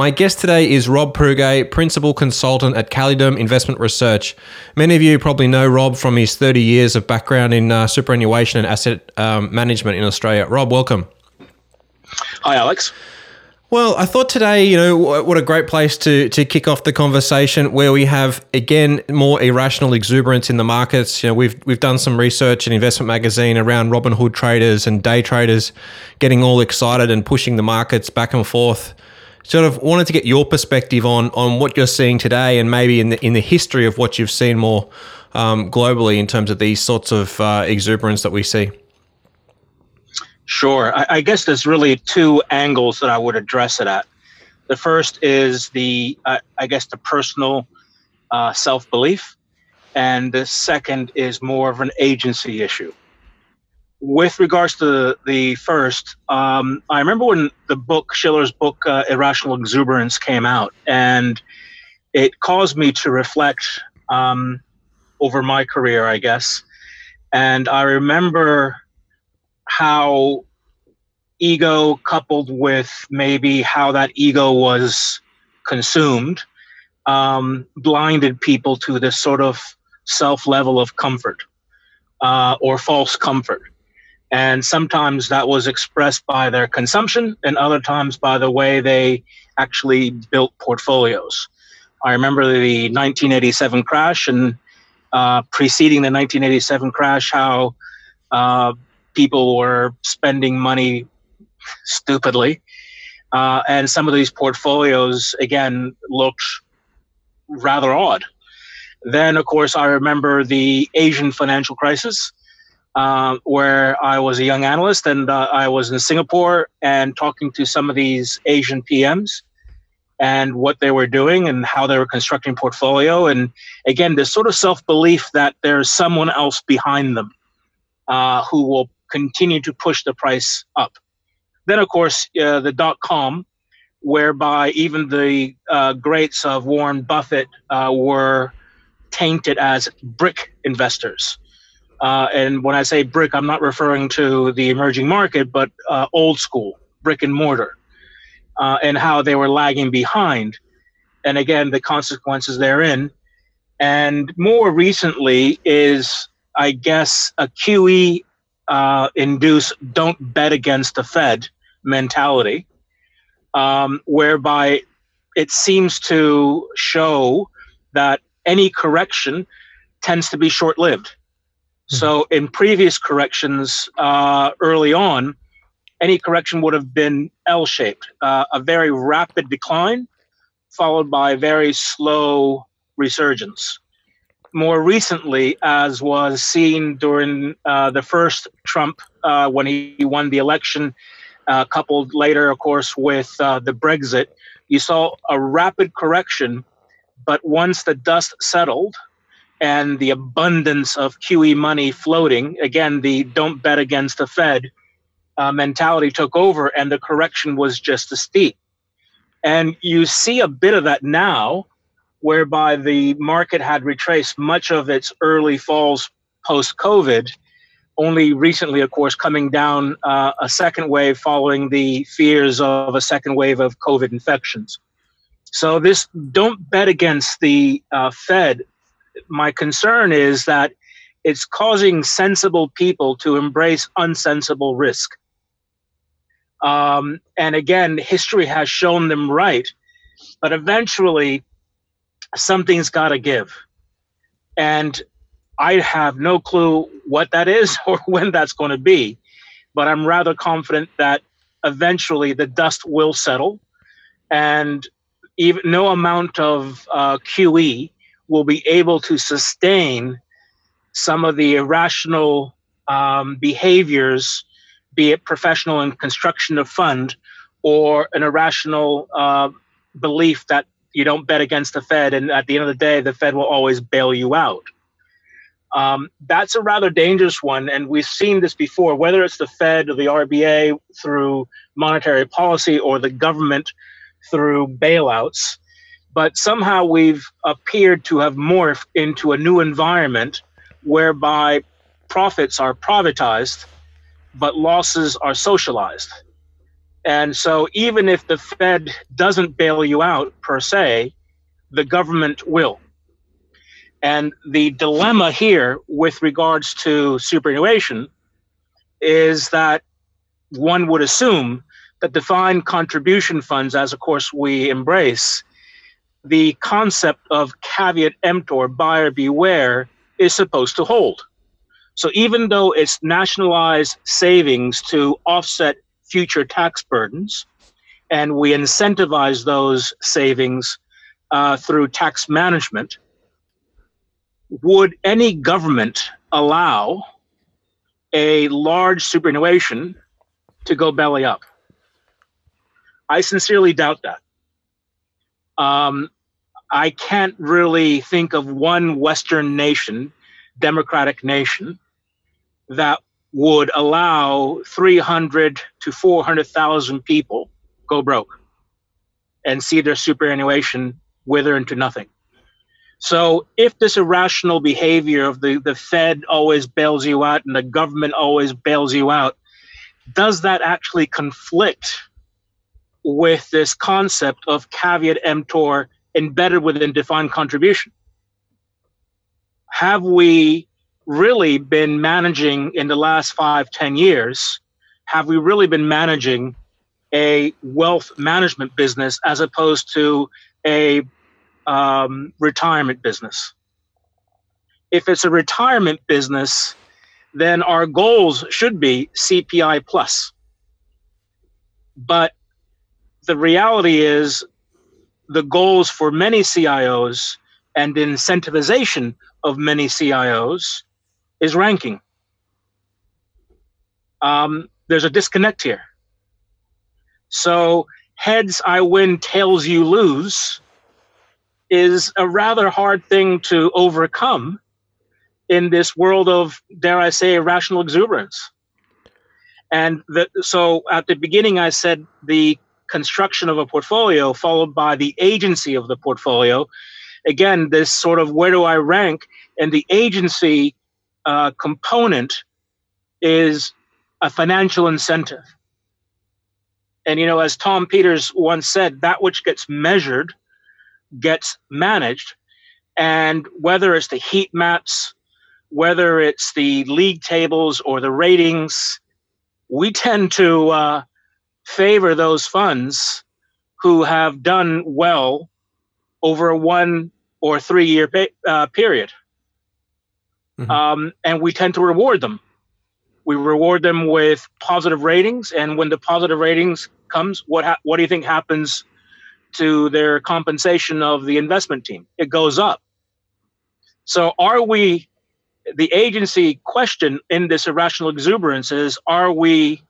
My guest today is Rob Prugue, Principal Consultant at Calidum Investment Research. Many of you probably know Rob from his 30 years of background in uh, superannuation and asset um, management in Australia. Rob, welcome. Hi, Alex. Well, I thought today, you know, what a great place to to kick off the conversation where we have again more irrational exuberance in the markets. You know, we've we've done some research in Investment Magazine around Robinhood traders and day traders getting all excited and pushing the markets back and forth sort of wanted to get your perspective on on what you're seeing today, and maybe in the in the history of what you've seen more um, globally in terms of these sorts of uh, exuberance that we see. Sure, I, I, guess there's really two angles that I would address it at. The first is the uh, I guess the personal uh, self belief, and the second is more of an agency issue with regards to the first, um, I remember when the book Shiller's book uh, Irrational Exuberance came out, and it caused me to reflect um, over my career, I guess. And I remember how ego coupled with maybe how that ego was consumed um, blinded people to this sort of self level of comfort uh, or false comfort and sometimes that was expressed by their consumption, and other times by the way they actually built portfolios. I remember the 1987 crash and uh, preceding the 1987 crash, how uh, people were spending money stupidly. Uh, and some of these portfolios, again, looked rather odd. Then, of course, I remember the Asian financial crisis, uh, where I was a young analyst and uh, I was in Singapore and talking to some of these Asian PMs and what they were doing and how they were constructing portfolio. And again, this sort of self belief that there's someone else behind them uh, who will continue to push the price up. Then, of course, uh, the dot com, whereby even the uh, greats of Warren Buffett uh, were tainted as brick investors. Uh, and when I say brick, I'm not referring to the emerging market, but uh, old school brick and mortar, uh, and how they were lagging behind. And again, the consequences therein. And more recently is, I guess, a QE uh, induced don't bet against the Fed mentality, um, whereby it seems to show that any correction tends to be short lived so in previous corrections uh, early on, any correction would have been L-shaped, uh, a very rapid decline followed by very slow resurgence. More recently, as was seen during uh, the first Trump uh, when he won the election, uh, coupled later, of course, with uh, the Brexit, you saw a rapid correction. But once the dust settled, and the abundance of QE money floating, again, the don't bet against the Fed uh, mentality took over, and the correction was just as steep. And you see a bit of that now, whereby the market had retraced much of its early falls post COVID, only recently, of course, coming down uh, a second wave following the fears of a second wave of COVID infections. So, this don't bet against the uh, Fed my concern is that it's causing sensible people to embrace unsensible risk. Um, and again, history has shown them right, but eventually something's got to give. And I have no clue what that is or when that's going to be, but I'm rather confident that eventually the dust will settle and even no amount of uh, QE will be able to sustain some of the irrational um, behaviors, be it professional in construction of fund or an irrational uh, belief that you don't bet against the Fed, and at the end of the day, the Fed will always bail you out. Um, that's a rather dangerous one, and we've seen this before. Whether it's the Fed or the RBA through monetary policy, or the government through bailouts, but somehow we've appeared to have morphed into a new environment whereby profits are privatized, but losses are socialized. And so, even if the Fed doesn't bail you out per se, the government will. And the dilemma here with regards to superannuation is that one would assume that defined contribution funds, as of course we embrace, the concept of caveat emptor, buyer beware, is supposed to hold. So even though it's nationalized savings to offset future tax burdens, and we incentivize those savings uh, through tax management, would any government allow a large superannuation to go belly up? I sincerely doubt that. Um, I can't really think of one Western nation, democratic nation, that would allow 300 to 400,000 people go broke and see their superannuation wither into nothing. So if this irrational behavior of the, the Fed always bails you out and the government always bails you out, does that actually conflict with this concept of caveat emptor embedded within defined contribution? Have we really been managing in the last five, ten years? Have we really been managing a wealth management business as opposed to a um, retirement business? If it's a retirement business, then our goals should be CPI plus. But the reality is the goals for many CIOs and incentivization of many CIOs is ranking. Um, there's a disconnect here. So, heads I win, tails you lose is a rather hard thing to overcome in this world of, dare I say, irrational exuberance. And the, so at the beginning, I said the construction of a portfolio followed by the agency of the portfolio. Again, this sort of where do I rank? And the agency uh, component is a financial incentive. And, you know, as Tom Peters once said, that which gets measured gets managed. And whether it's the heat maps, whether it's the league tables or the ratings, we tend to uh, favor those funds who have done well over a one or three year uh, period. Mm-hmm. Um, and we tend to reward them. We reward them with positive ratings, and when the positive ratings comes, what ha- what do you think happens to their compensation of the investment team? It goes up. So, are we? The agency question in this irrational exuberance is: Are we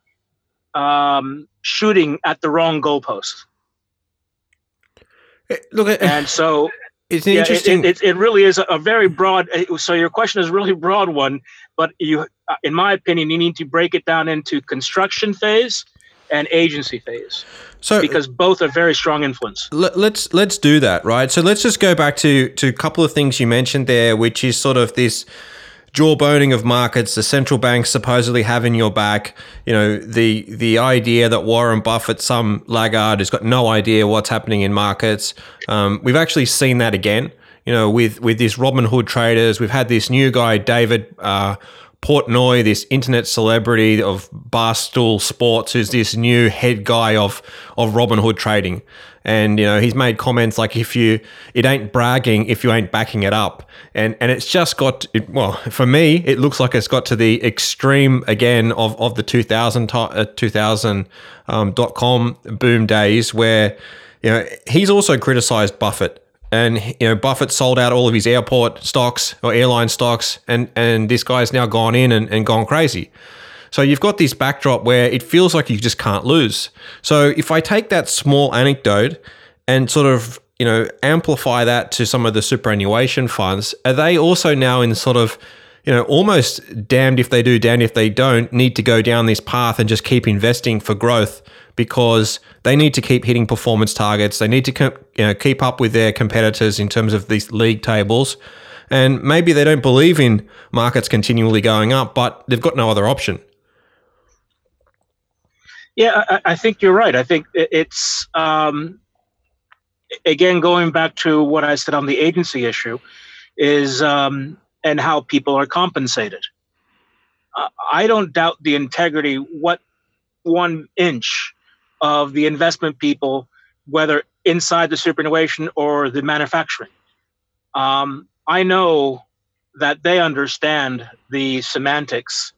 um, shooting at the wrong goalpost. Eh, look, eh, and so it's yeah, interesting. It, it, it, really is a very broad. Eh, so your question is a really broad one, but you, uh, in my opinion, you need to break it down into construction phase and agency phase. So because both are very strong influence. Let's let's do that, right? So let's just go back to to a couple of things you mentioned there, which is sort of this jawboning of markets, the central banks supposedly having your back. You know, the the idea that Warren Buffett, some laggard, has got no idea what's happening in markets. Um, we've actually seen that again. You know, with with this Robinhood traders, we've had this new guy, David. Uh, Portnoy, this internet celebrity of Barstool Sports, who's this new head guy of of Robinhood trading. And you know, he's made comments like if you it ain't bragging if you ain't backing it up. And and it's just got it, well, for me, it looks like it's got to the extreme again of, of the 2000 uh, 2000 um, dot com boom days where you know, he's also criticized Buffett and you know Buffett sold out all of his airport stocks or airline stocks, and and this guy's now gone in and, and gone crazy. So you've got this backdrop where it feels like you just can't lose. So if I take that small anecdote and sort of you know, amplify that to some of the superannuation funds, are they also now in sort of, you know, almost damned if they do, damned if they don't, need to go down this path and just keep investing for growth because they need to keep hitting performance targets. They need to you know, keep up with their competitors in terms of these league tables. And maybe they don't believe in markets continually going up, but they've got no other option. Yeah, I, I think you're right. I think it's um, again going back to what I said on the agency issue is um, and how people are compensated. Uh, I don't doubt the integrity what one inch of the investment people, whether inside the superannuation or the manufacturing. Um, I know that they understand the semantics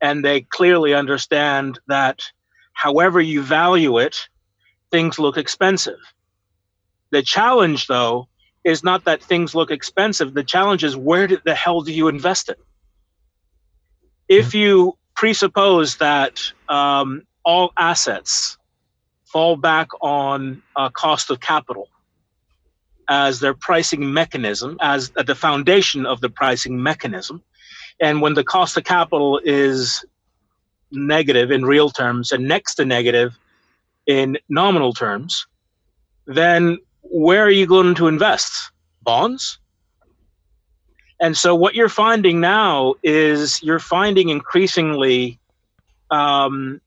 and they clearly understand that however you value it, things look expensive. The challenge, though, is not that things look expensive. The challenge is where the hell do you invest it? If you presuppose that um, all assets fall back on uh, cost of capital as their pricing mechanism, as uh, the foundation of the pricing mechanism, and when the cost of capital is negative in real terms and next to negative in nominal terms, then where are you going to invest? Bonds? And so what you're finding now is you're finding increasingly um,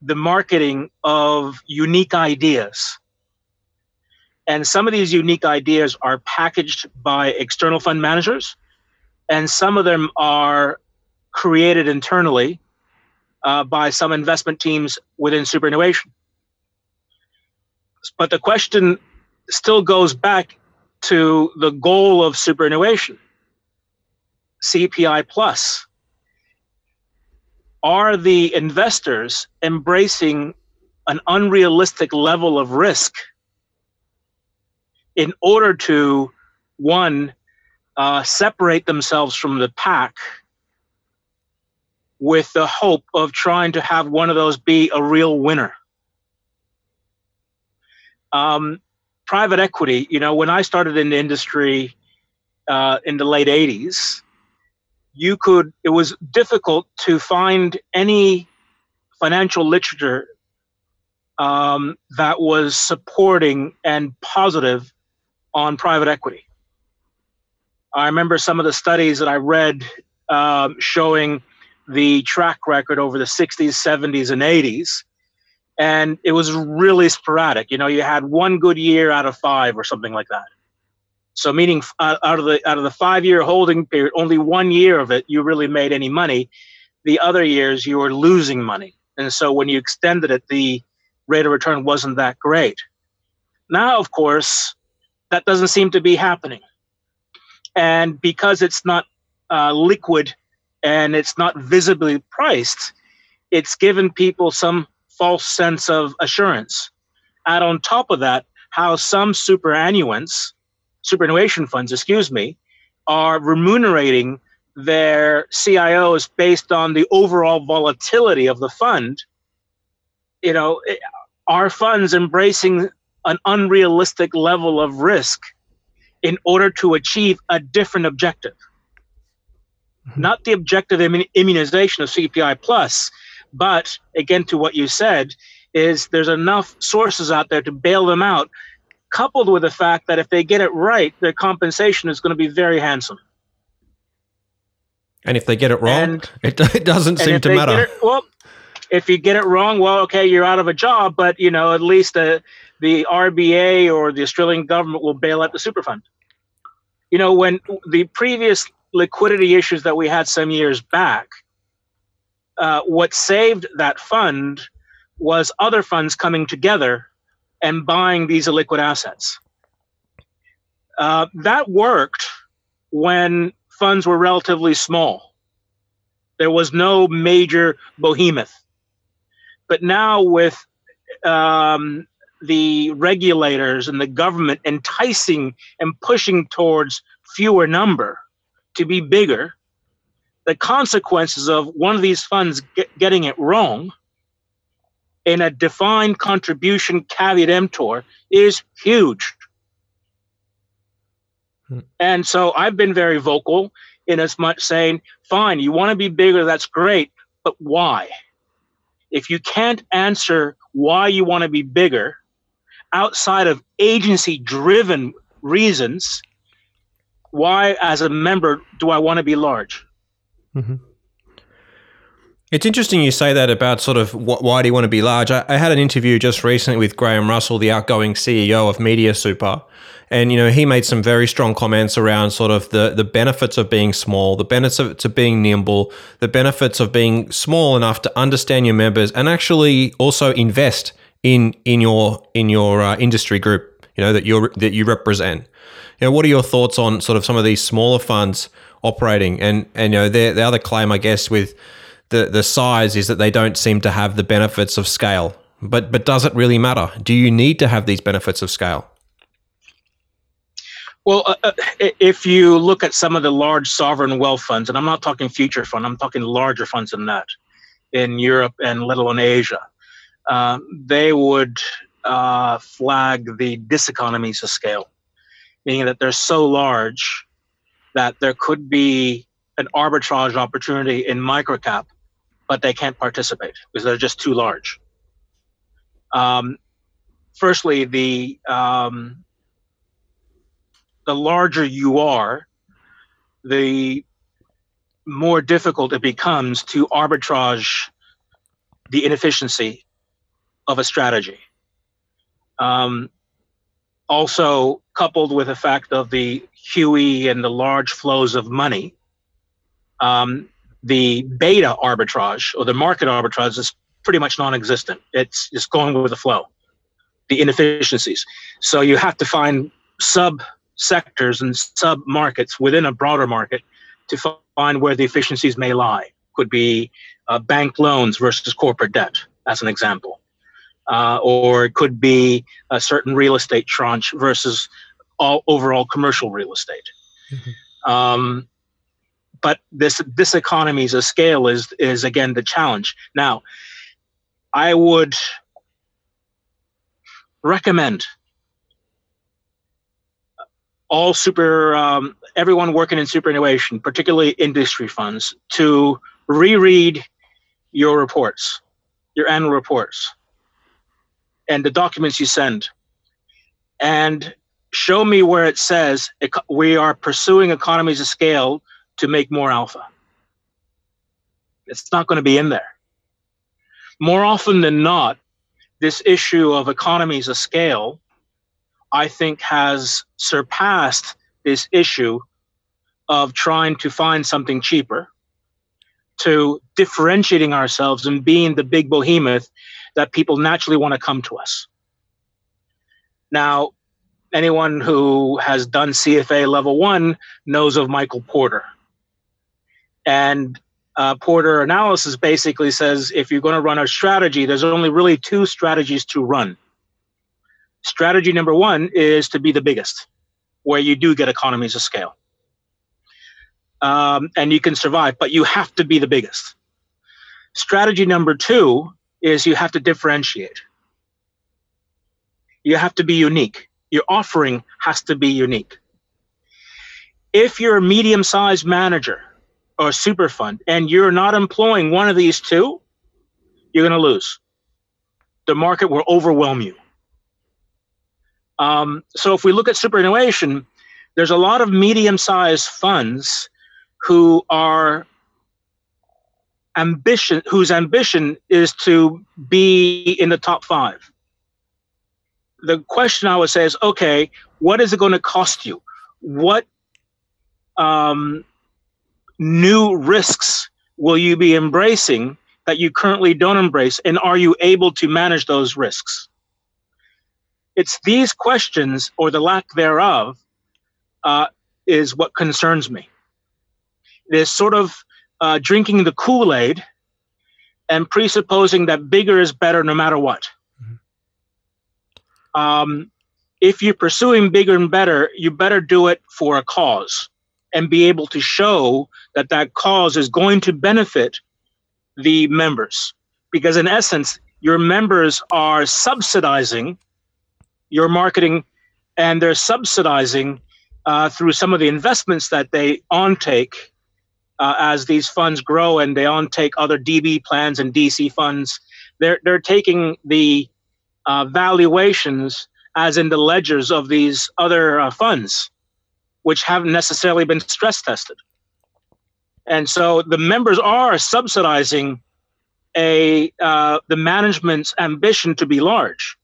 the marketing of unique ideas. And some of these unique ideas are packaged by external fund managers, and some of them are created internally uh, by some investment teams within superannuation. But the question still goes back to the goal of superannuation CPI plus. Are the investors embracing an unrealistic level of risk in order to, one, uh, separate themselves from the pack with the hope of trying to have one of those be a real winner. Um, private equity, you know, when I started in the industry uh, in the late 80s, you could, it was difficult to find any financial literature um, that was supporting and positive on private equity. I remember some of the studies that I read um, showing the track record over the 60s, 70s, and 80s. And it was really sporadic. You know, you had one good year out of five or something like that. So, meaning uh, out of the out of the five year holding period, only one year of it you really made any money. The other years you were losing money, and so when you extended it, the rate of return wasn't that great. Now, of course, that doesn't seem to be happening, and because it's not uh, liquid and it's not visibly priced, it's given people some false sense of assurance. Add on top of that, how some superannuants, superannuation funds, excuse me, are remunerating their CIOs based on the overall volatility of the fund. You know, are funds embracing an unrealistic level of risk in order to achieve a different objective? Mm-hmm. not the objective of immunization of CPI plus, but again to what you said, is there's enough sources out there to bail them out, coupled with the fact that if they get it right, their compensation is going to be very handsome. And if they get it wrong, and, it, it doesn't seem to matter. It, well, if you get it wrong, well, okay, you're out of a job, but you know at least the the RBA or the Australian government will bail out the super fund. You know, when the previous liquidity issues that we had some years back, uh, what saved that fund was other funds coming together and buying these illiquid assets. Uh, that worked when funds were relatively small. There was no major behemoth. But now, with um, the regulators and the government enticing and pushing towards fewer number, to be bigger, the consequences of one of these funds get, getting it wrong in a defined contribution caveat emptor is huge. Hmm. And so I've been very vocal in as much saying, fine, you want to be bigger, that's great, but why? If you can't answer why you want to be bigger outside of agency driven reasons, why, as a member, do I want to be large? Mm-hmm. It's interesting you say that about sort of why do you want to be large. I, I, had an interview just recently with Graeme Russell, the outgoing CEO of Media Super, and you know he made some very strong comments around sort of the the benefits of being small, the benefits of being nimble, the benefits of being small enough to understand your members and actually also invest in in your in your uh, industry group, you know that you that you represent. You know, what are your thoughts on sort of some of these smaller funds operating and and you know the the other claim I guess with the the size is that they don't seem to have the benefits of scale. But but does it really matter? Do you need to have these benefits of scale? Well, uh, uh if you look at some of the large sovereign wealth funds, and I'm not talking future fund, I'm talking larger funds than that in Europe and let alone Asia, uh, they would uh, flag the diseconomies of scale, meaning that they're so large that there could be an arbitrage opportunity in microcap but they can't participate because they're just too large. Um, firstly, the um, the larger you are, the more difficult it becomes to arbitrage the inefficiency of a strategy. Um, also, coupled with the fact of the QE and the large flows of money, um, the beta arbitrage or the market arbitrage is pretty much non-existent. It's just going with the flow, the inefficiencies. So you have to find sub sectors and sub markets within a broader market to find where the efficiencies may lie. Could be uh, bank loans versus corporate debt, as an example, uh, or it could be a certain real estate tranche versus all overall commercial real estate. Mm-hmm. Um, but this this economies of scale is is again the challenge. Now, I would recommend all super um, everyone working in superannuation, particularly industry funds, to reread your reports, your annual reports, and the documents you send, and show me where it says we are pursuing economies of scale to make more alpha. It's not going to be in there. More often than not, this issue of economies of scale, I think, has surpassed this issue of trying to find something cheaper to differentiating ourselves and being the big behemoth that people naturally want to come to us. Now, anyone who has done CFA level one knows of Michael Porter. And uh, Porter analysis basically says if you're going to run a strategy, there's only really two strategies to run. Strategy number one is to be the biggest, where you do get economies of scale. Um, and you can survive, but you have to be the biggest. Strategy number two is you have to differentiate. You have to be unique. Your offering has to be unique. If you're a medium sized manager or super fund and you're not employing one of these two, you're going to lose. The market will overwhelm you. Um, so if we look at superannuation, there's a lot of medium-sized funds who are ambition whose ambition is to be in the top five. The question I would say is, okay, what is it going to cost you? What um, new risks will you be embracing that you currently don't embrace? And are you able to manage those risks? It's these questions or the lack thereof uh, is what concerns me. It is sort of uh, drinking the Kool Aid and presupposing that bigger is better no matter what. Mm-hmm. Um, if you're pursuing bigger and better, you better do it for a cause and be able to show that that cause is going to benefit the members. Because in essence, your members are subsidizing your marketing and they're subsidizing uh, through some of the investments that they ontake uh, as these funds grow and they ontake other DB plans and DC funds. They're, they're taking the uh, valuations as in the ledgers of these other uh, funds, which haven't necessarily been stress tested. And so the members are subsidizing a uh, the management's ambition to be large.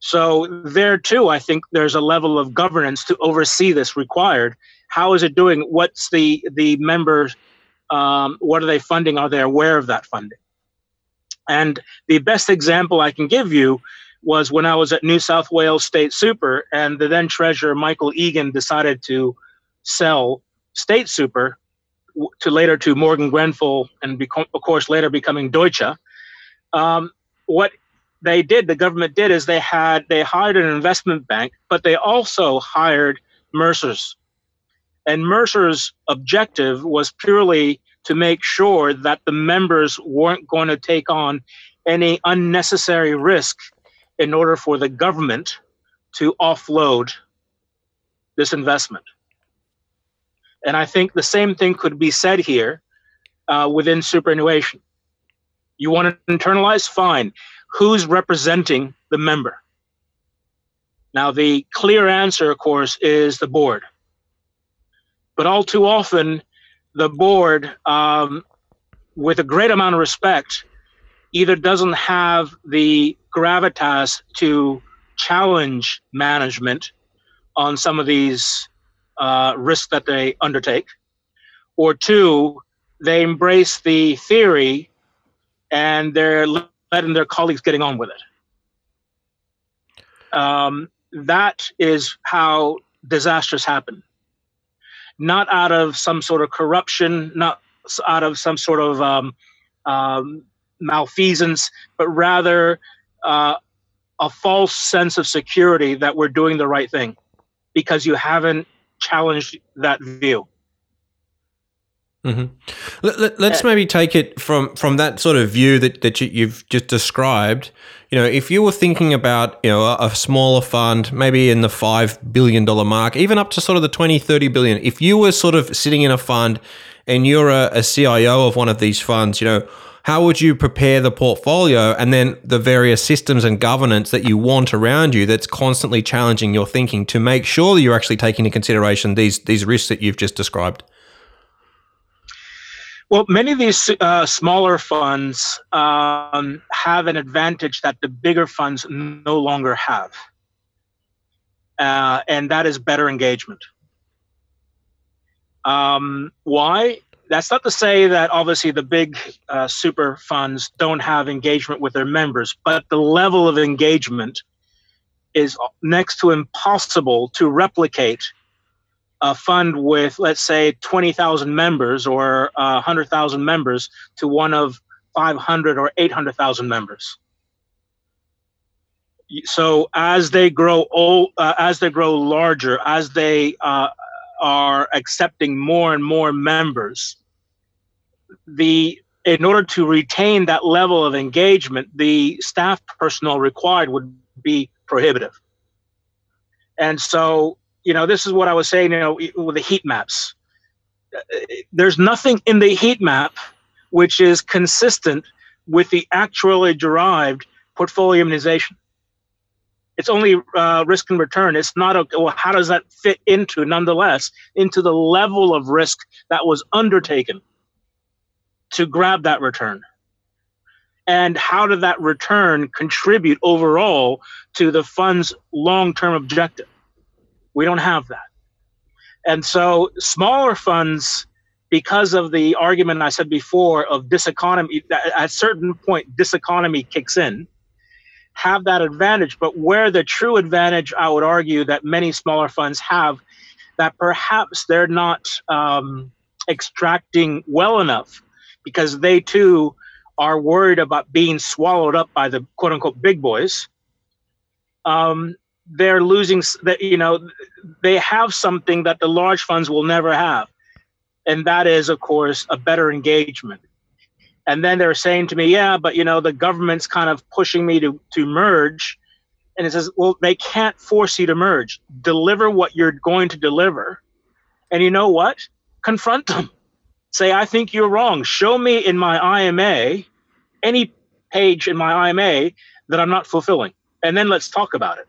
So there too, I think there's a level of governance to oversee this required. How is it doing? What's the the members? Um, what are they funding? Are they aware of that funding? And the best example I can give you was when I was at New South Wales State Super, and the then treasurer Michael Egan decided to sell State Super to later to Morgan Grenfell, and of course later becoming Deutsche. Um, what they did, the government did, is they had they hired an investment bank, but they also hired Mercer's, and Mercer's objective was purely to make sure that the members weren't going to take on any unnecessary risk in order for the government to offload this investment. And I think the same thing could be said here uh, within superannuation. You want to internalize? Fine. Who's representing the member? Now, the clear answer, of course, is the board. But all too often, the board, um, with a great amount of respect, either doesn't have the gravitas to challenge management on some of these uh, risks that they undertake, or two, they embrace the theory and they're letting their colleagues getting on with it. Um, that is how disasters happen. Not out of some sort of corruption, not out of some sort of um, um, malfeasance, but rather uh, a false sense of security that we're doing the right thing because you haven't challenged that view. Mm-hmm. Let, us uh, maybe take it from from that sort of view that that you, have just described. You know, if you were thinking about you know a, a smaller fund, maybe in the five billion dollar mark, even up to sort of the 20, 30 billion. If you were sort of sitting in a fund and you're a, a CIO of one of these funds, you know, how would you prepare the portfolio and then the various systems and governance that you want around you that's constantly challenging your thinking to make sure that you're actually taking into consideration these these risks that you've just described? Well, many of these uh, smaller funds um, have an advantage that the bigger funds no longer have, uh, and that is better engagement. Um, why? that's not to say that obviously the big uh, super funds don't have engagement with their members, but the level of engagement is next to impossible to replicate a fund with, let's say, 20,000 members or uh, 100,000 members to one of 500 or 800,000 members. So as they grow old, uh, as they grow larger, as they uh, are accepting more and more members, the in order to retain that level of engagement, the staff personnel required would be prohibitive. And so, you know, this is what I was saying, you know, with the heat maps. There's nothing in the heat map which is consistent with the actually derived portfolio immunization it's only uh, risk and return. It's not a well. How does that fit into, nonetheless, into the level of risk that was undertaken to grab that return? And how did that return contribute overall to the fund's long-term objective? We don't have that, and so smaller funds, because of the argument I said before of diseconomy, at a certain point, diseconomy kicks in have that advantage. But where the true advantage, I would argue, that many smaller funds have, that perhaps they're not um, extracting well enough because they too are worried about being swallowed up by the quote unquote big boys. Um, they're losing that you know they have something that the large funds will never have and that is of course a better engagement And then they're saying to me, yeah, but you know, the government's kind of pushing me to, to merge. And it says, well, they can't force you to merge. Deliver what you're going to deliver. And you know what? Confront them. Say, I think you're wrong. Show me in my IMA, any page in my IMA that I'm not fulfilling. And then let's talk about it.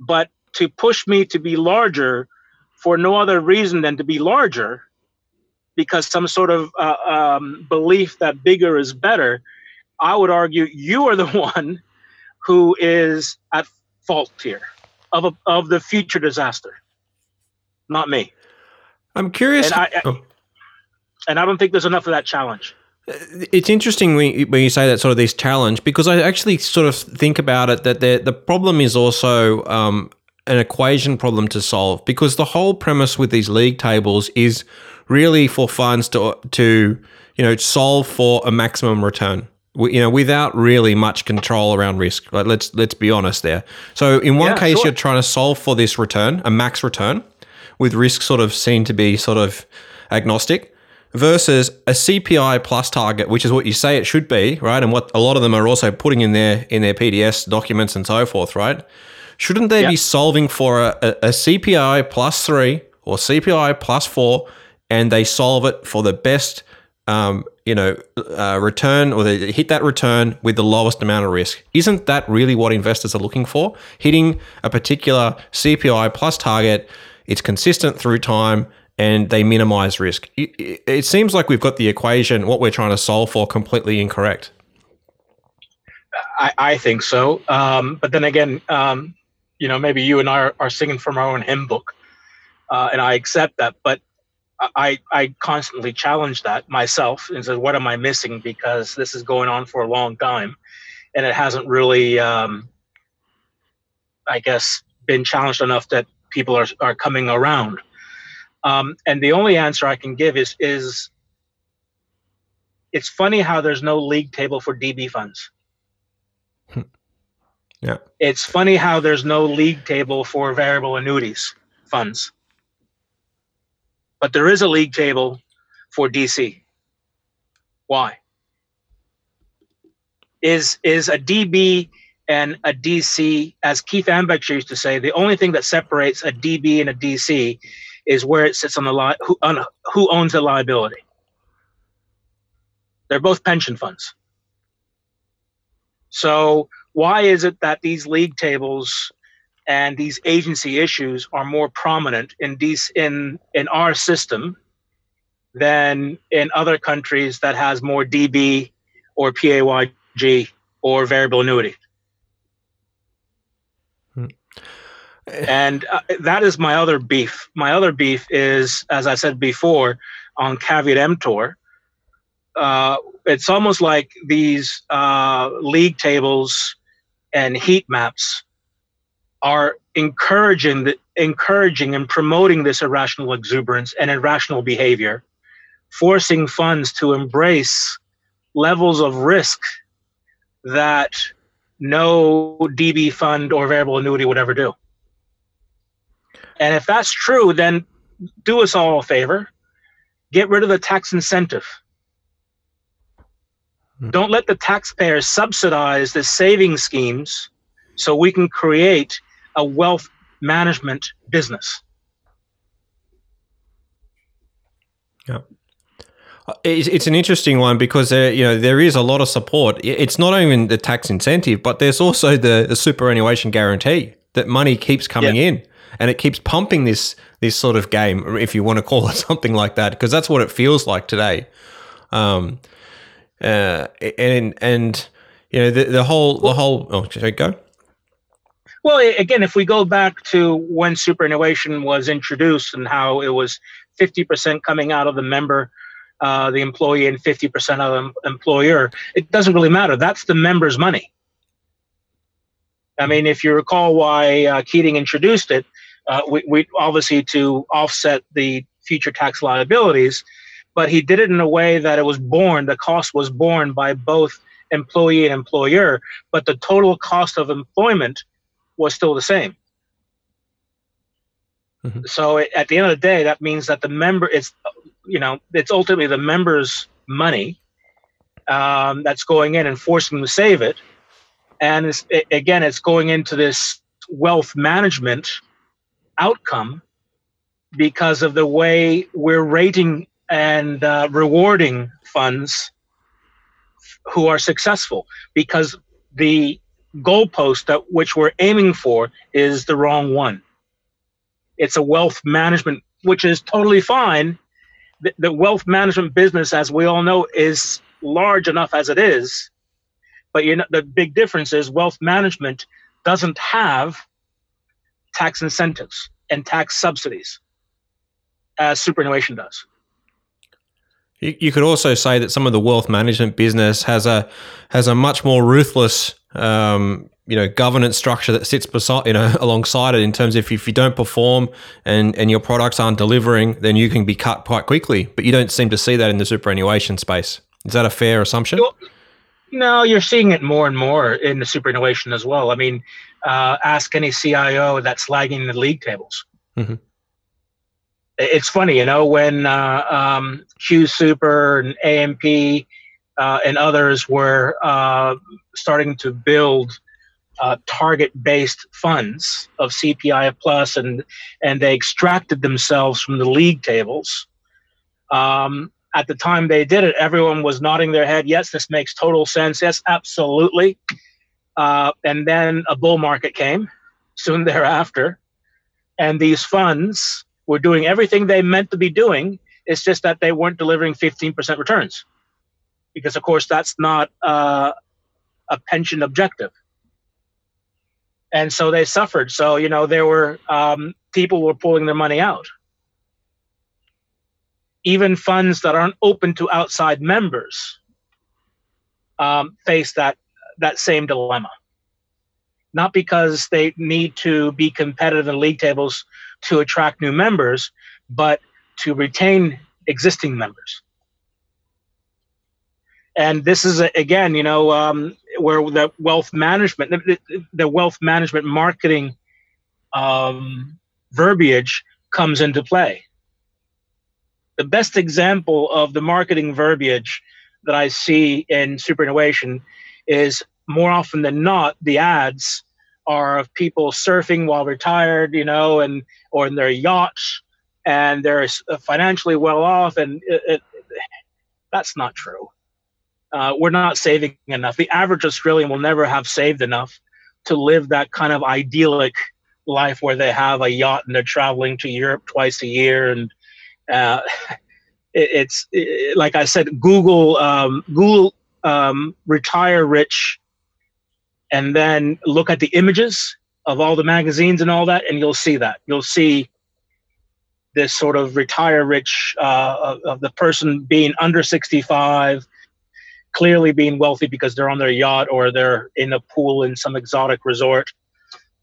But to push me to be larger for no other reason than to be larger, because some sort of uh, um, belief that bigger is better, I would argue you are the one who is at fault here of, a, of the future disaster, not me. I'm curious. And I, oh. and I don't think there's enough of that challenge. It's interesting when you, say that sort of this challenge because I actually sort of think about it that the the problem is also um, an equation problem to solve because the whole premise with these league tables is really for funds to to you know solve for a maximum return. You know without really much control around risk. Like let's let's be honest there. So in one yeah, case sure. you're trying to solve for this return a max return with risk sort of seen to be sort of agnostic versus a CPI plus target, which is what you say it should be, right? And what a lot of them are also putting in their in their PDS documents and so forth, right? Shouldn't they yep. be solving for a, a, a CPI plus three or CPI plus four, and they solve it for the best, um, you know, uh, return or they hit that return with the lowest amount of risk? Isn't that really what investors are looking for? Hitting a particular CPI plus target, it's consistent through time and they minimize risk. It, it, seems like we've got the equation, what we're trying to solve for, completely incorrect. I, I think so. Um, but then again, um, you know, maybe you and I are, are singing from our own hymn book, uh, and I accept that. But I I constantly challenge that myself and said, what am I missing? Because this is going on for a long time, and it hasn't really, um, I guess, been challenged enough that people are are coming around. Um, and the only answer I can give is is it's funny how there's no league table for DB funds. Yeah. It's funny how there's no league table for variable annuities funds. But there is a league table for DC. Why? Is is a DB and a DC, as Keith Ambeck used to say, the only thing that separates a DB and a DC is where it sits on the li- who, on, who owns the liability. They're both pension funds. So why is it that these league tables and these agency issues are more prominent in these in in our system than in other countries that has more DB or PAYG or variable annuity? And uh, that is my other beef. My other beef is, as I said before, on caveat emptor. Uh, it's almost like these uh, league tables and heat maps are encouraging the, encouraging and promoting this irrational exuberance and irrational behavior, forcing funds to embrace levels of risk that no DB fund or variable annuity would ever do. And if that's true, then do us all a favor. Get rid of the tax incentive. Hmm. Don't let the taxpayers subsidize the saving schemes so we can create a wealth management business. Yeah. Uh, it's, it's an interesting one because there, you know there is a lot of support. It's not even the tax incentive, but there's also the, the superannuation guarantee that money keeps coming yeah. in, and it keeps pumping this this sort of game, if you want to call it something like that, because that's what it feels like today. Um, uh, and and you know the, the whole the whole oh should I go? Well, again, if we go back to when superannuation was introduced and how it was 50% coming out of the member, uh, the employee, and 50% of the employer, it doesn't really matter. That's the member's money. I mean, if you recall why uh, Keating introduced it, uh, we, we obviously to offset the future tax liabilities, but he did it in a way that it was borne, the cost was borne by both employee and employer, but the total cost of employment was still the same. Mm-hmm. So at the end of the day, that means that the member, it's, you know, it's ultimately the member's money um, that's going in and forcing them to save it. And it's, it, again, it's going into this wealth management outcome because of the way we're rating and uh, rewarding funds who are successful because the goalpost that which we're aiming for is the wrong one. It's a wealth management, which is totally fine. The, the wealth management business, as we all know, is large enough as it is. But you know, the big difference is wealth management doesn't have tax incentives and tax subsidies as superannuation does. You, could also say that some of the wealth management business has a has a much more ruthless, um, you know, governance structure that sits beside, you know, alongside it in terms of if you don't perform and and your products aren't delivering, then you can be cut quite quickly. But you don't seem to see that in the superannuation space. Is that a fair assumption? No, you're seeing it more and more in the superannuation as well. I mean, uh, ask any CIO that's lagging the league tables. Mm-hmm it's funny, you know, when uh, um, Q Super and AMP uh, and others were uh, starting to build uh, target-based funds of CPI plus, and and they extracted themselves from the league tables. Um, at the time they did it, everyone was nodding their head. Yes, this makes total sense. Yes, absolutely. Uh, and then a bull market came soon thereafter, and these funds were doing everything they meant to be doing. It's just that they weren't delivering 15% returns. Because, of course, that's not uh, a pension objective. And so they suffered. So, you know, there were um, people were pulling their money out. Even funds that aren't open to outside members um, face that that same dilemma. Not because they need to be competitive in league tables to attract new members, but to retain existing members. And this is again, you know, um, where the wealth management, the, the wealth management marketing um, verbiage comes into play. The best example of the marketing verbiage that I see in superannuation is more often than not the ads are of people surfing while retired, you know, and or in their yachts, and they're financially well off, and it, it, that's not true. Uh, we're not saving enough. The average Australian will never have saved enough to live that kind of idyllic life where they have a yacht and they're traveling to Europe twice a year, and uh, it, it's like I said, Google um, Google um, retire rich and then look at the images of all the magazines and all that, and you'll see that. You'll see this sort of retire rich uh, of, of, the person being under 65, clearly being wealthy because they're on their yacht or they're in a pool in some exotic resort,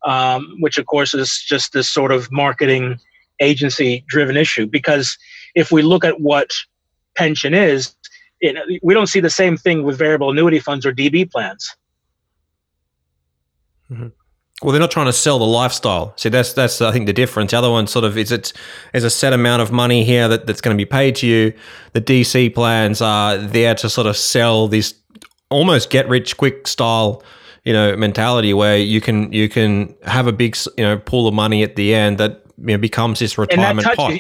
um, which of course is just this sort of marketing agency driven issue. Because if we look at what pension is, we don't see the same thing with variable annuity funds or DB plans Mm-hmm. Well, they're not trying to sell the lifestyle. See, that's that's I think the difference. The other one sort of is it's there's a set amount of money here that, that's going to be paid to you. The DC plans are there to sort of sell this almost get rich quick style, you know, mentality where you can you can have a big you know pool of money at the end that you know, becomes this retirement and pot.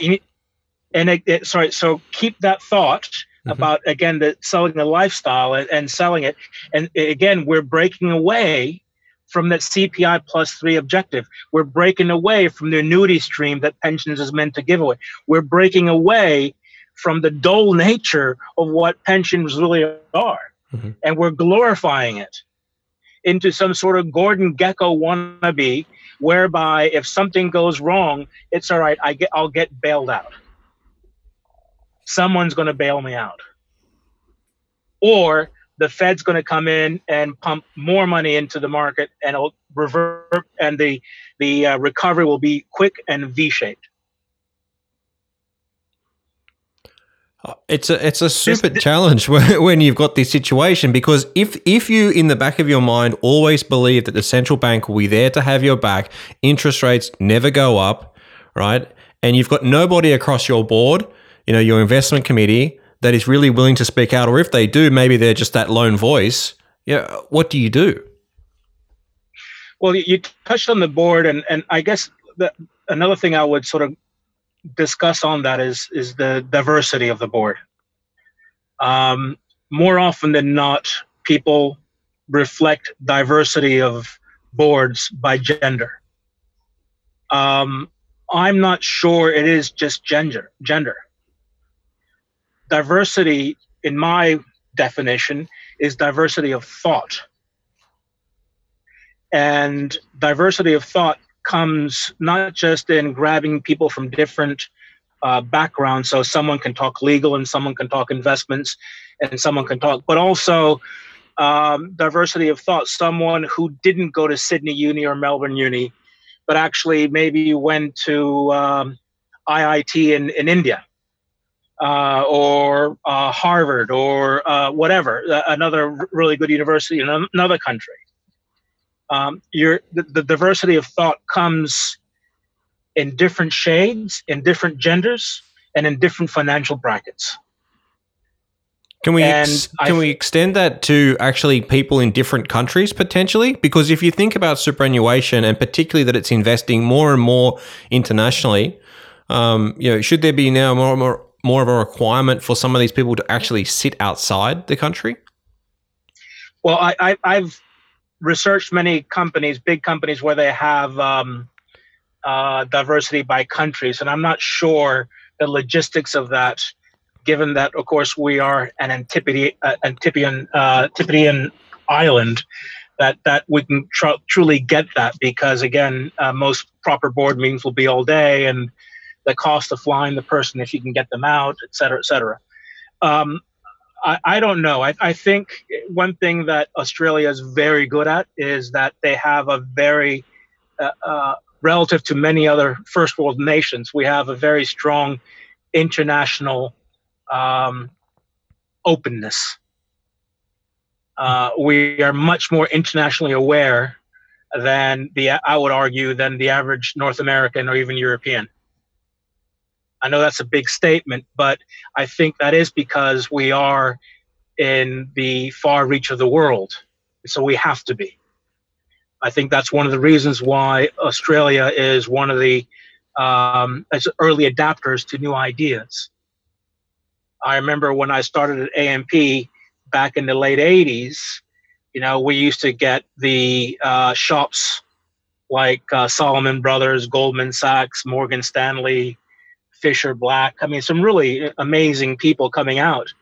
And it, it, sorry, so keep that thought mm-hmm. about again the selling the lifestyle and, and selling it. And again, we're breaking away from that CPI plus three objective. We're breaking away from the annuity stream that pensions is meant to give away. We're breaking away from the dull nature of what pensions really are. Mm-hmm. And we're glorifying it into some sort of Gordon Gekko wannabe, whereby if something goes wrong, it's all right, I get, I'll get bailed out. Someone's going to bail me out. Or the Fed's going to come in and pump more money into the market, and it'll revert, and the the uh, recovery will be quick and V-shaped. Uh, it's a it's a super this, challenge when you've got this situation because if if you in the back of your mind always believe that the central bank will be there to have your back, interest rates never go up, right? And you've got nobody across your board, you know, your investment committee that is really willing to speak out, or if they do, maybe they're just that lone voice. Yeah, what do you do? Well, you touched on the board, and and I guess the, another thing I would sort of discuss on that is is the diversity of the board. Um, more often than not, people reflect diversity of boards by gender. Um, I'm not sure it is just gender. Gender. Diversity, in my definition, is diversity of thought. And diversity of thought comes not just in grabbing people from different uh, backgrounds, so someone can talk legal and someone can talk investments and someone can talk, but also um, diversity of thought. Someone who didn't go to Sydney Uni or Melbourne Uni, but actually maybe went to um, IIT in, in India uh, or uh, Harvard or uh, whatever, another really good university in another country. Um, the, the diversity of thought comes in different shades, in different genders, and in different financial brackets. Can we ex- can we extend that to actually people in different countries potentially? Because if you think about superannuation and particularly that it's investing more and more internationally, um, you know, should there be now more and more more of a requirement for some of these people to actually sit outside the country? Well, I, have researched many companies, big companies, where they have um, uh, diversity by countries, and I'm not sure the logistics of that. Given that, of course, we are an Antipodi, uh, Antipodean, uh, Antipodean island, that that we can tr- truly get that because again, uh, most proper board meetings will be all day, and the cost of flying the person if you can get them out, et cetera, et cetera. Um, I, I, don't know. I, I, think one thing that Australia is very good at is that they have a very, uh, uh, relative to many other first world nations, we have a very strong international um, openness. Uh, we are much more internationally aware than the, I would argue, than the average North American or even European. I know that's a big statement, but I think that is because we are in the far reach of the world. So we have to be. I think that's one of the reasons why Australia is one of the um, early adapters to new ideas. I remember when I started at AMP back in the late 80s, you know, we used to get the uh, shops like uh, Salomon Brothers, Goldman Sachs, Morgan Stanley, Fischer Black. I mean, some really amazing people coming out.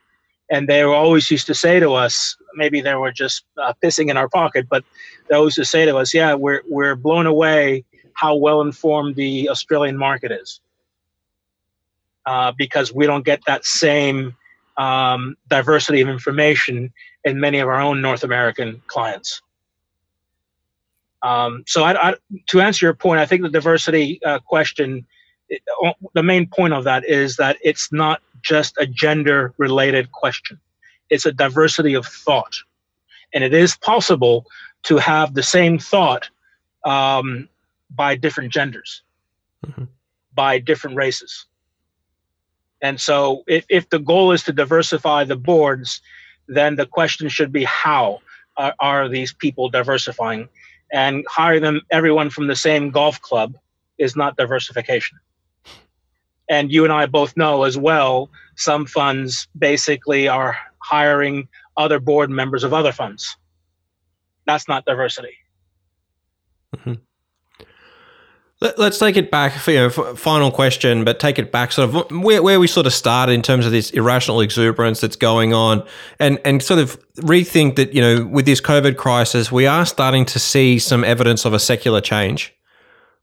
And they were always used to say to us, maybe they were just uh, pissing in our pocket, but they always used to say to us, yeah, we're, we're blown away how well informed the Australian market is. Uh, because we don't get that same um, diversity of information in many of our own North American clients. Um, so, I, I, to answer your point, I think the diversity uh, question the main point of that is that it's not just a gender related question. It's a diversity of thought. And it is possible to have the same thought um, by different genders mm-hmm. by different races. And so if, if the goal is to diversify the boards then the question should be how are, are these people diversifying? And hiring them everyone from the same golf club is not diversification and you and I both know as well, some funds basically are hiring other board members of other funds. That's not diversity. Mm-hmm. Let, us take it back. For, you know, final question, but take it back sort of where, where we sort of started in terms of this irrational exuberance that's going on, and and sort of rethink that you know with this COVID crisis, we are starting to see some evidence of a secular change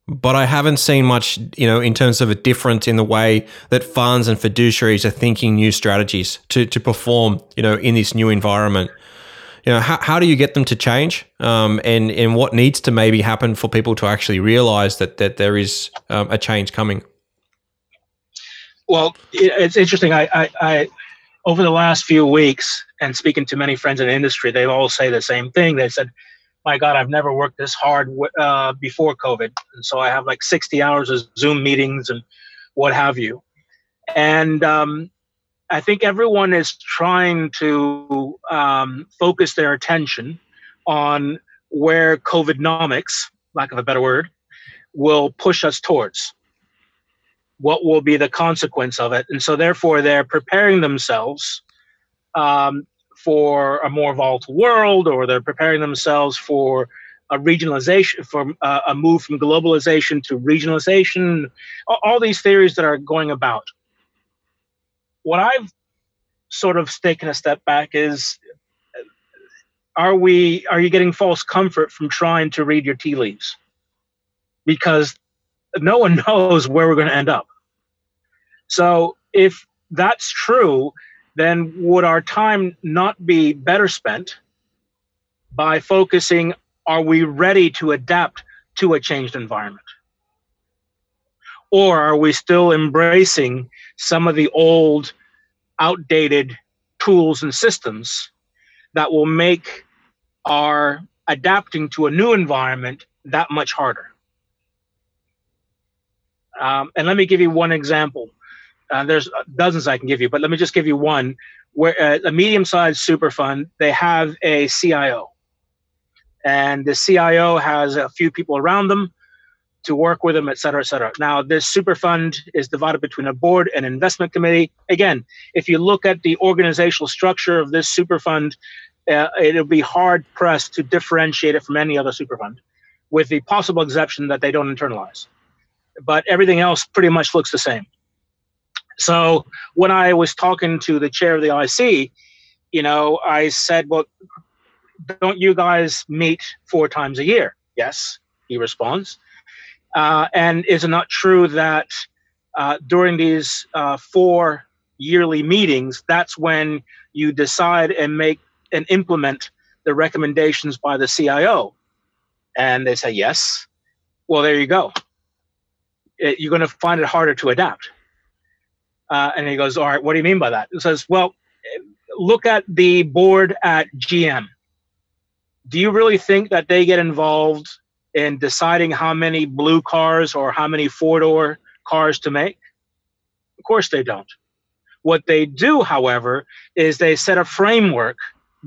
but I haven't seen much, you know, in terms of a difference in the way that funds and fiduciaries are thinking new strategies to, to perform, you know, in this new environment. You know, how, how do you get them to change, um, and and what needs to maybe happen for people to actually realize that that there is um, a change coming? Well, it's interesting. I, I, I over the last few weeks, and speaking to many friends in the industry, they all say the same thing. They said my God, I've never worked this hard uh, before COVID. And so I have like 60 hours of Zoom meetings and what have you. And um, I think everyone is trying to um, focus their attention on where COVIDnomics, lack of a better word, will push us towards. What will be the consequence of it? And so, therefore, they're preparing themselves um, for a more volatile world, or they're preparing themselves for a regionalization, from uh, a move from globalization to regionalization. All these theories that are going about. What I've sort of taken a step back is are we are you getting false comfort from trying to read your tea leaves because no one knows where we're going to end up so if that's true then would our time not be better spent by focusing are we ready to adapt to a changed environment or are we still embracing some of the old outdated tools and systems that will make our adapting to a new environment that much harder. Um, and let me give you one example. Uh, there's dozens I can give you, but let me just give you one. Where uh, a medium-sized super fund, they have a CIO, and the CIO has a few people around them to work with them, et cetera, et cetera. Now, this super fund is divided between a board and investment committee. Again, if you look at the organizational structure of this super fund, uh, it'll be hard pressed to differentiate it from any other super fund, with the possible exception that they don't internalize. But everything else pretty much looks the same. So when I was talking to the chair of the IC, you know, I said, well, don't you guys meet four times a year? Yes, he responds. Uh, and is it not true that uh, during these uh, four yearly meetings, that's when you decide and make and implement the recommendations by the CIO? And they say, yes. Well, there you go. It, you're going to find it harder to adapt. Uh, and he goes, all right, what do you mean by that? He says, well, look at the board at GM. Do you really think that they get involved in deciding how many blue cars or how many four door cars to make? Of course they don't. What they do, however, is they set a framework,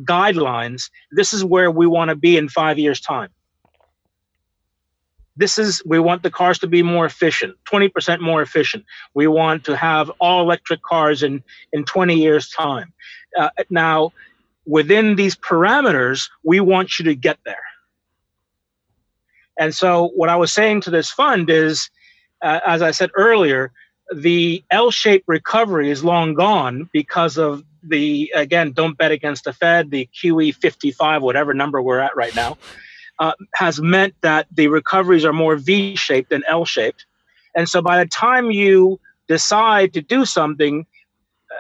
guidelines. This is where we want to be in five years' time. This is, we want the cars to be more efficient, 20% more efficient. We want to have all electric cars in, in 20 years' time. Uh, now, within these parameters, we want you to get there and so, what I was saying to this fund is, uh, as I said earlier, the L shaped recovery is long gone because of the, again, don't bet against the Fed, the QE 55, whatever number we're at right now, uh, has meant that the recoveries are more V shaped than L shaped. And so, by the time you decide to do something,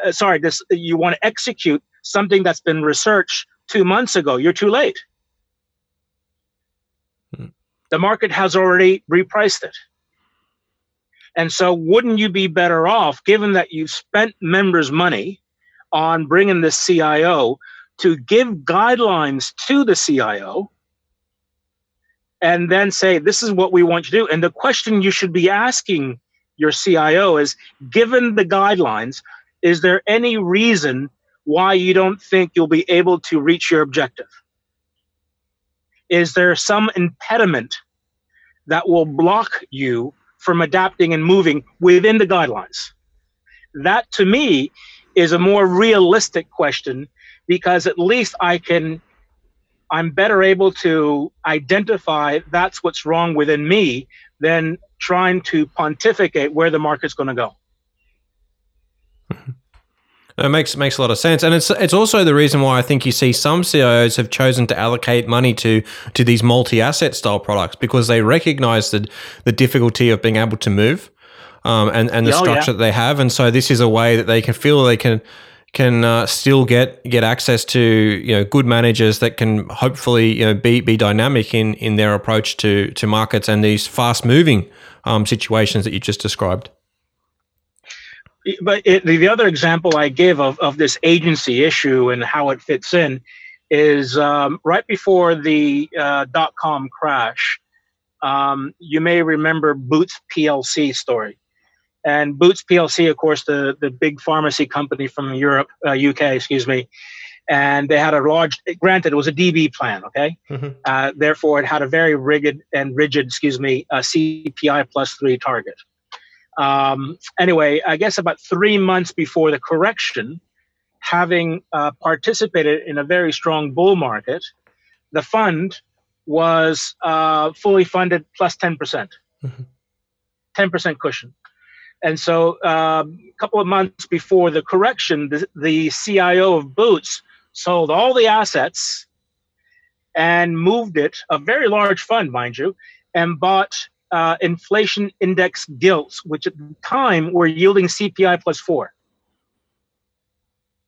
uh, sorry, this, you want to execute something that's been researched two months ago, you're too late the market has already repriced it. And so, wouldn't you be better off, given that you've spent members' money on bringing the CIO, to give guidelines to the CIO and then say, this is what we want you to do? And the question you should be asking your CIO is given the guidelines, is there any reason why you don't think you'll be able to reach your objective? Is there some impediment that will block you from adapting and moving within the guidelines? That to me is a more realistic question because at least I can I'm better able to identify that's what's wrong within me than trying to pontificate where the market's going to go. It makes makes a lot of sense, and it's it's also the reason why I think you see some CIOs have chosen to allocate money to to these multi asset style products because they recognise the the difficulty of being able to move, um, and and the oh, structure yeah. that they have, and so this is a way that they can feel they can can uh, still get get access to you know good managers that can hopefully you know be be dynamic in in their approach to to markets and these fast moving um, situations that you just described but it, the, the other example I give of, of this agency issue and how it fits in is um, right before the uh, dot com crash. Um, you may remember Boots PLC story. And Boots PLC, of course, the the big pharmacy company from Europe, uh, UK, excuse me, and they had a large. Granted, it was a DB plan, okay. Mm-hmm. Uh, therefore, it had a very rigid and rigid, excuse me, a CPI plus three target. Um, anyway, I guess about three months before the correction, having uh, participated in a very strong bull market, the fund was uh, fully funded plus 10%, percent mm-hmm. 10% cushion. And so um, a couple of months before the correction, the, the CIO of Boots sold all the assets and moved it, a very large fund, mind you, and bought uh, inflation index gilts, which at the time were yielding CPI plus four.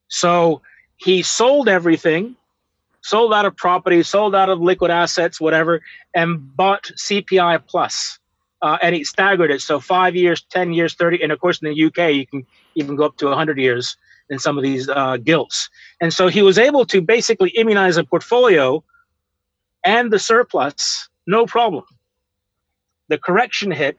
So he sold everything, sold out of property, sold out of liquid assets, whatever, and bought CPI plus. Uh, and he staggered it. So five years, 10 years, 30. And of course, in the UK, you can even go up to 100 years in some of these uh, gilts. And so he was able to basically immunize a portfolio and the surplus, no problem. The correction hit.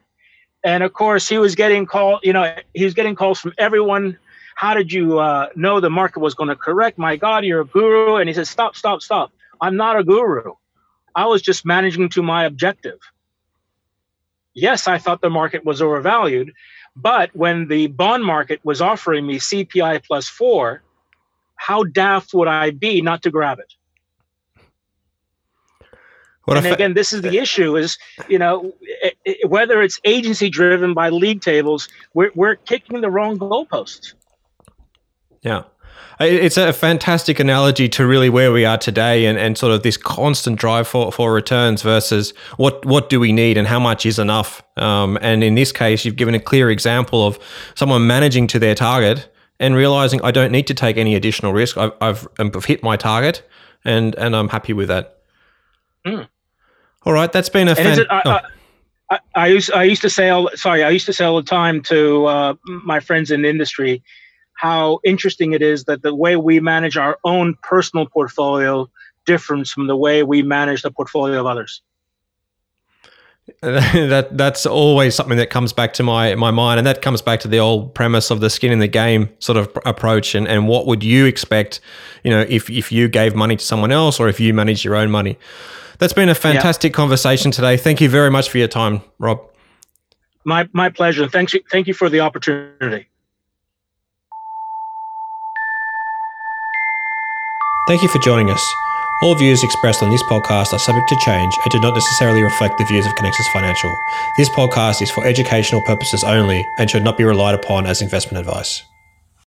And of course, he was getting called, you know, he was getting calls from everyone how did you uh, know the market was going to correct? My God, you're a guru. And he said, Stop, stop, stop. I'm not a guru. I was just managing to my objective. Yes, I thought the market was overvalued. But when the bond market was offering me CPI plus four, how daft would I be not to grab it? What and again, this is the uh, issue: is you know it, it, whether it's agency driven by league tables, we're we're kicking the wrong goalposts. Yeah. It's a fantastic analogy to really where we are today and, and sort of this constant drive for, for returns versus what, what do we need and how much is enough. Um, and in this case, you've given a clear example of someone managing to their target and realizing I don't need to take any additional risk. I've, I've, I've hit my target and, and I'm happy with that. Mm. All right. That's been a fan- it, I, oh. I, I, used, I used to say, all, sorry, I used to say all the time to uh, my friends in the industry, how interesting it is that the way we manage our own personal portfolio differs from the way we manage the portfolio of others. that that's always something that comes back to my my mind and that comes back to the old premise of the skin in the game sort of approach and, and what would you expect you know if if you gave money to someone else or if you manage your own money. That's been a fantastic yeah. conversation today. Thank you very much for your time rob. My my pleasure. Thanks thank you for the opportunity Thank you for joining us. All views expressed on this podcast are subject to change and do not necessarily reflect the views of Conexus Financial. This podcast is for educational purposes only and should not be relied upon as investment advice.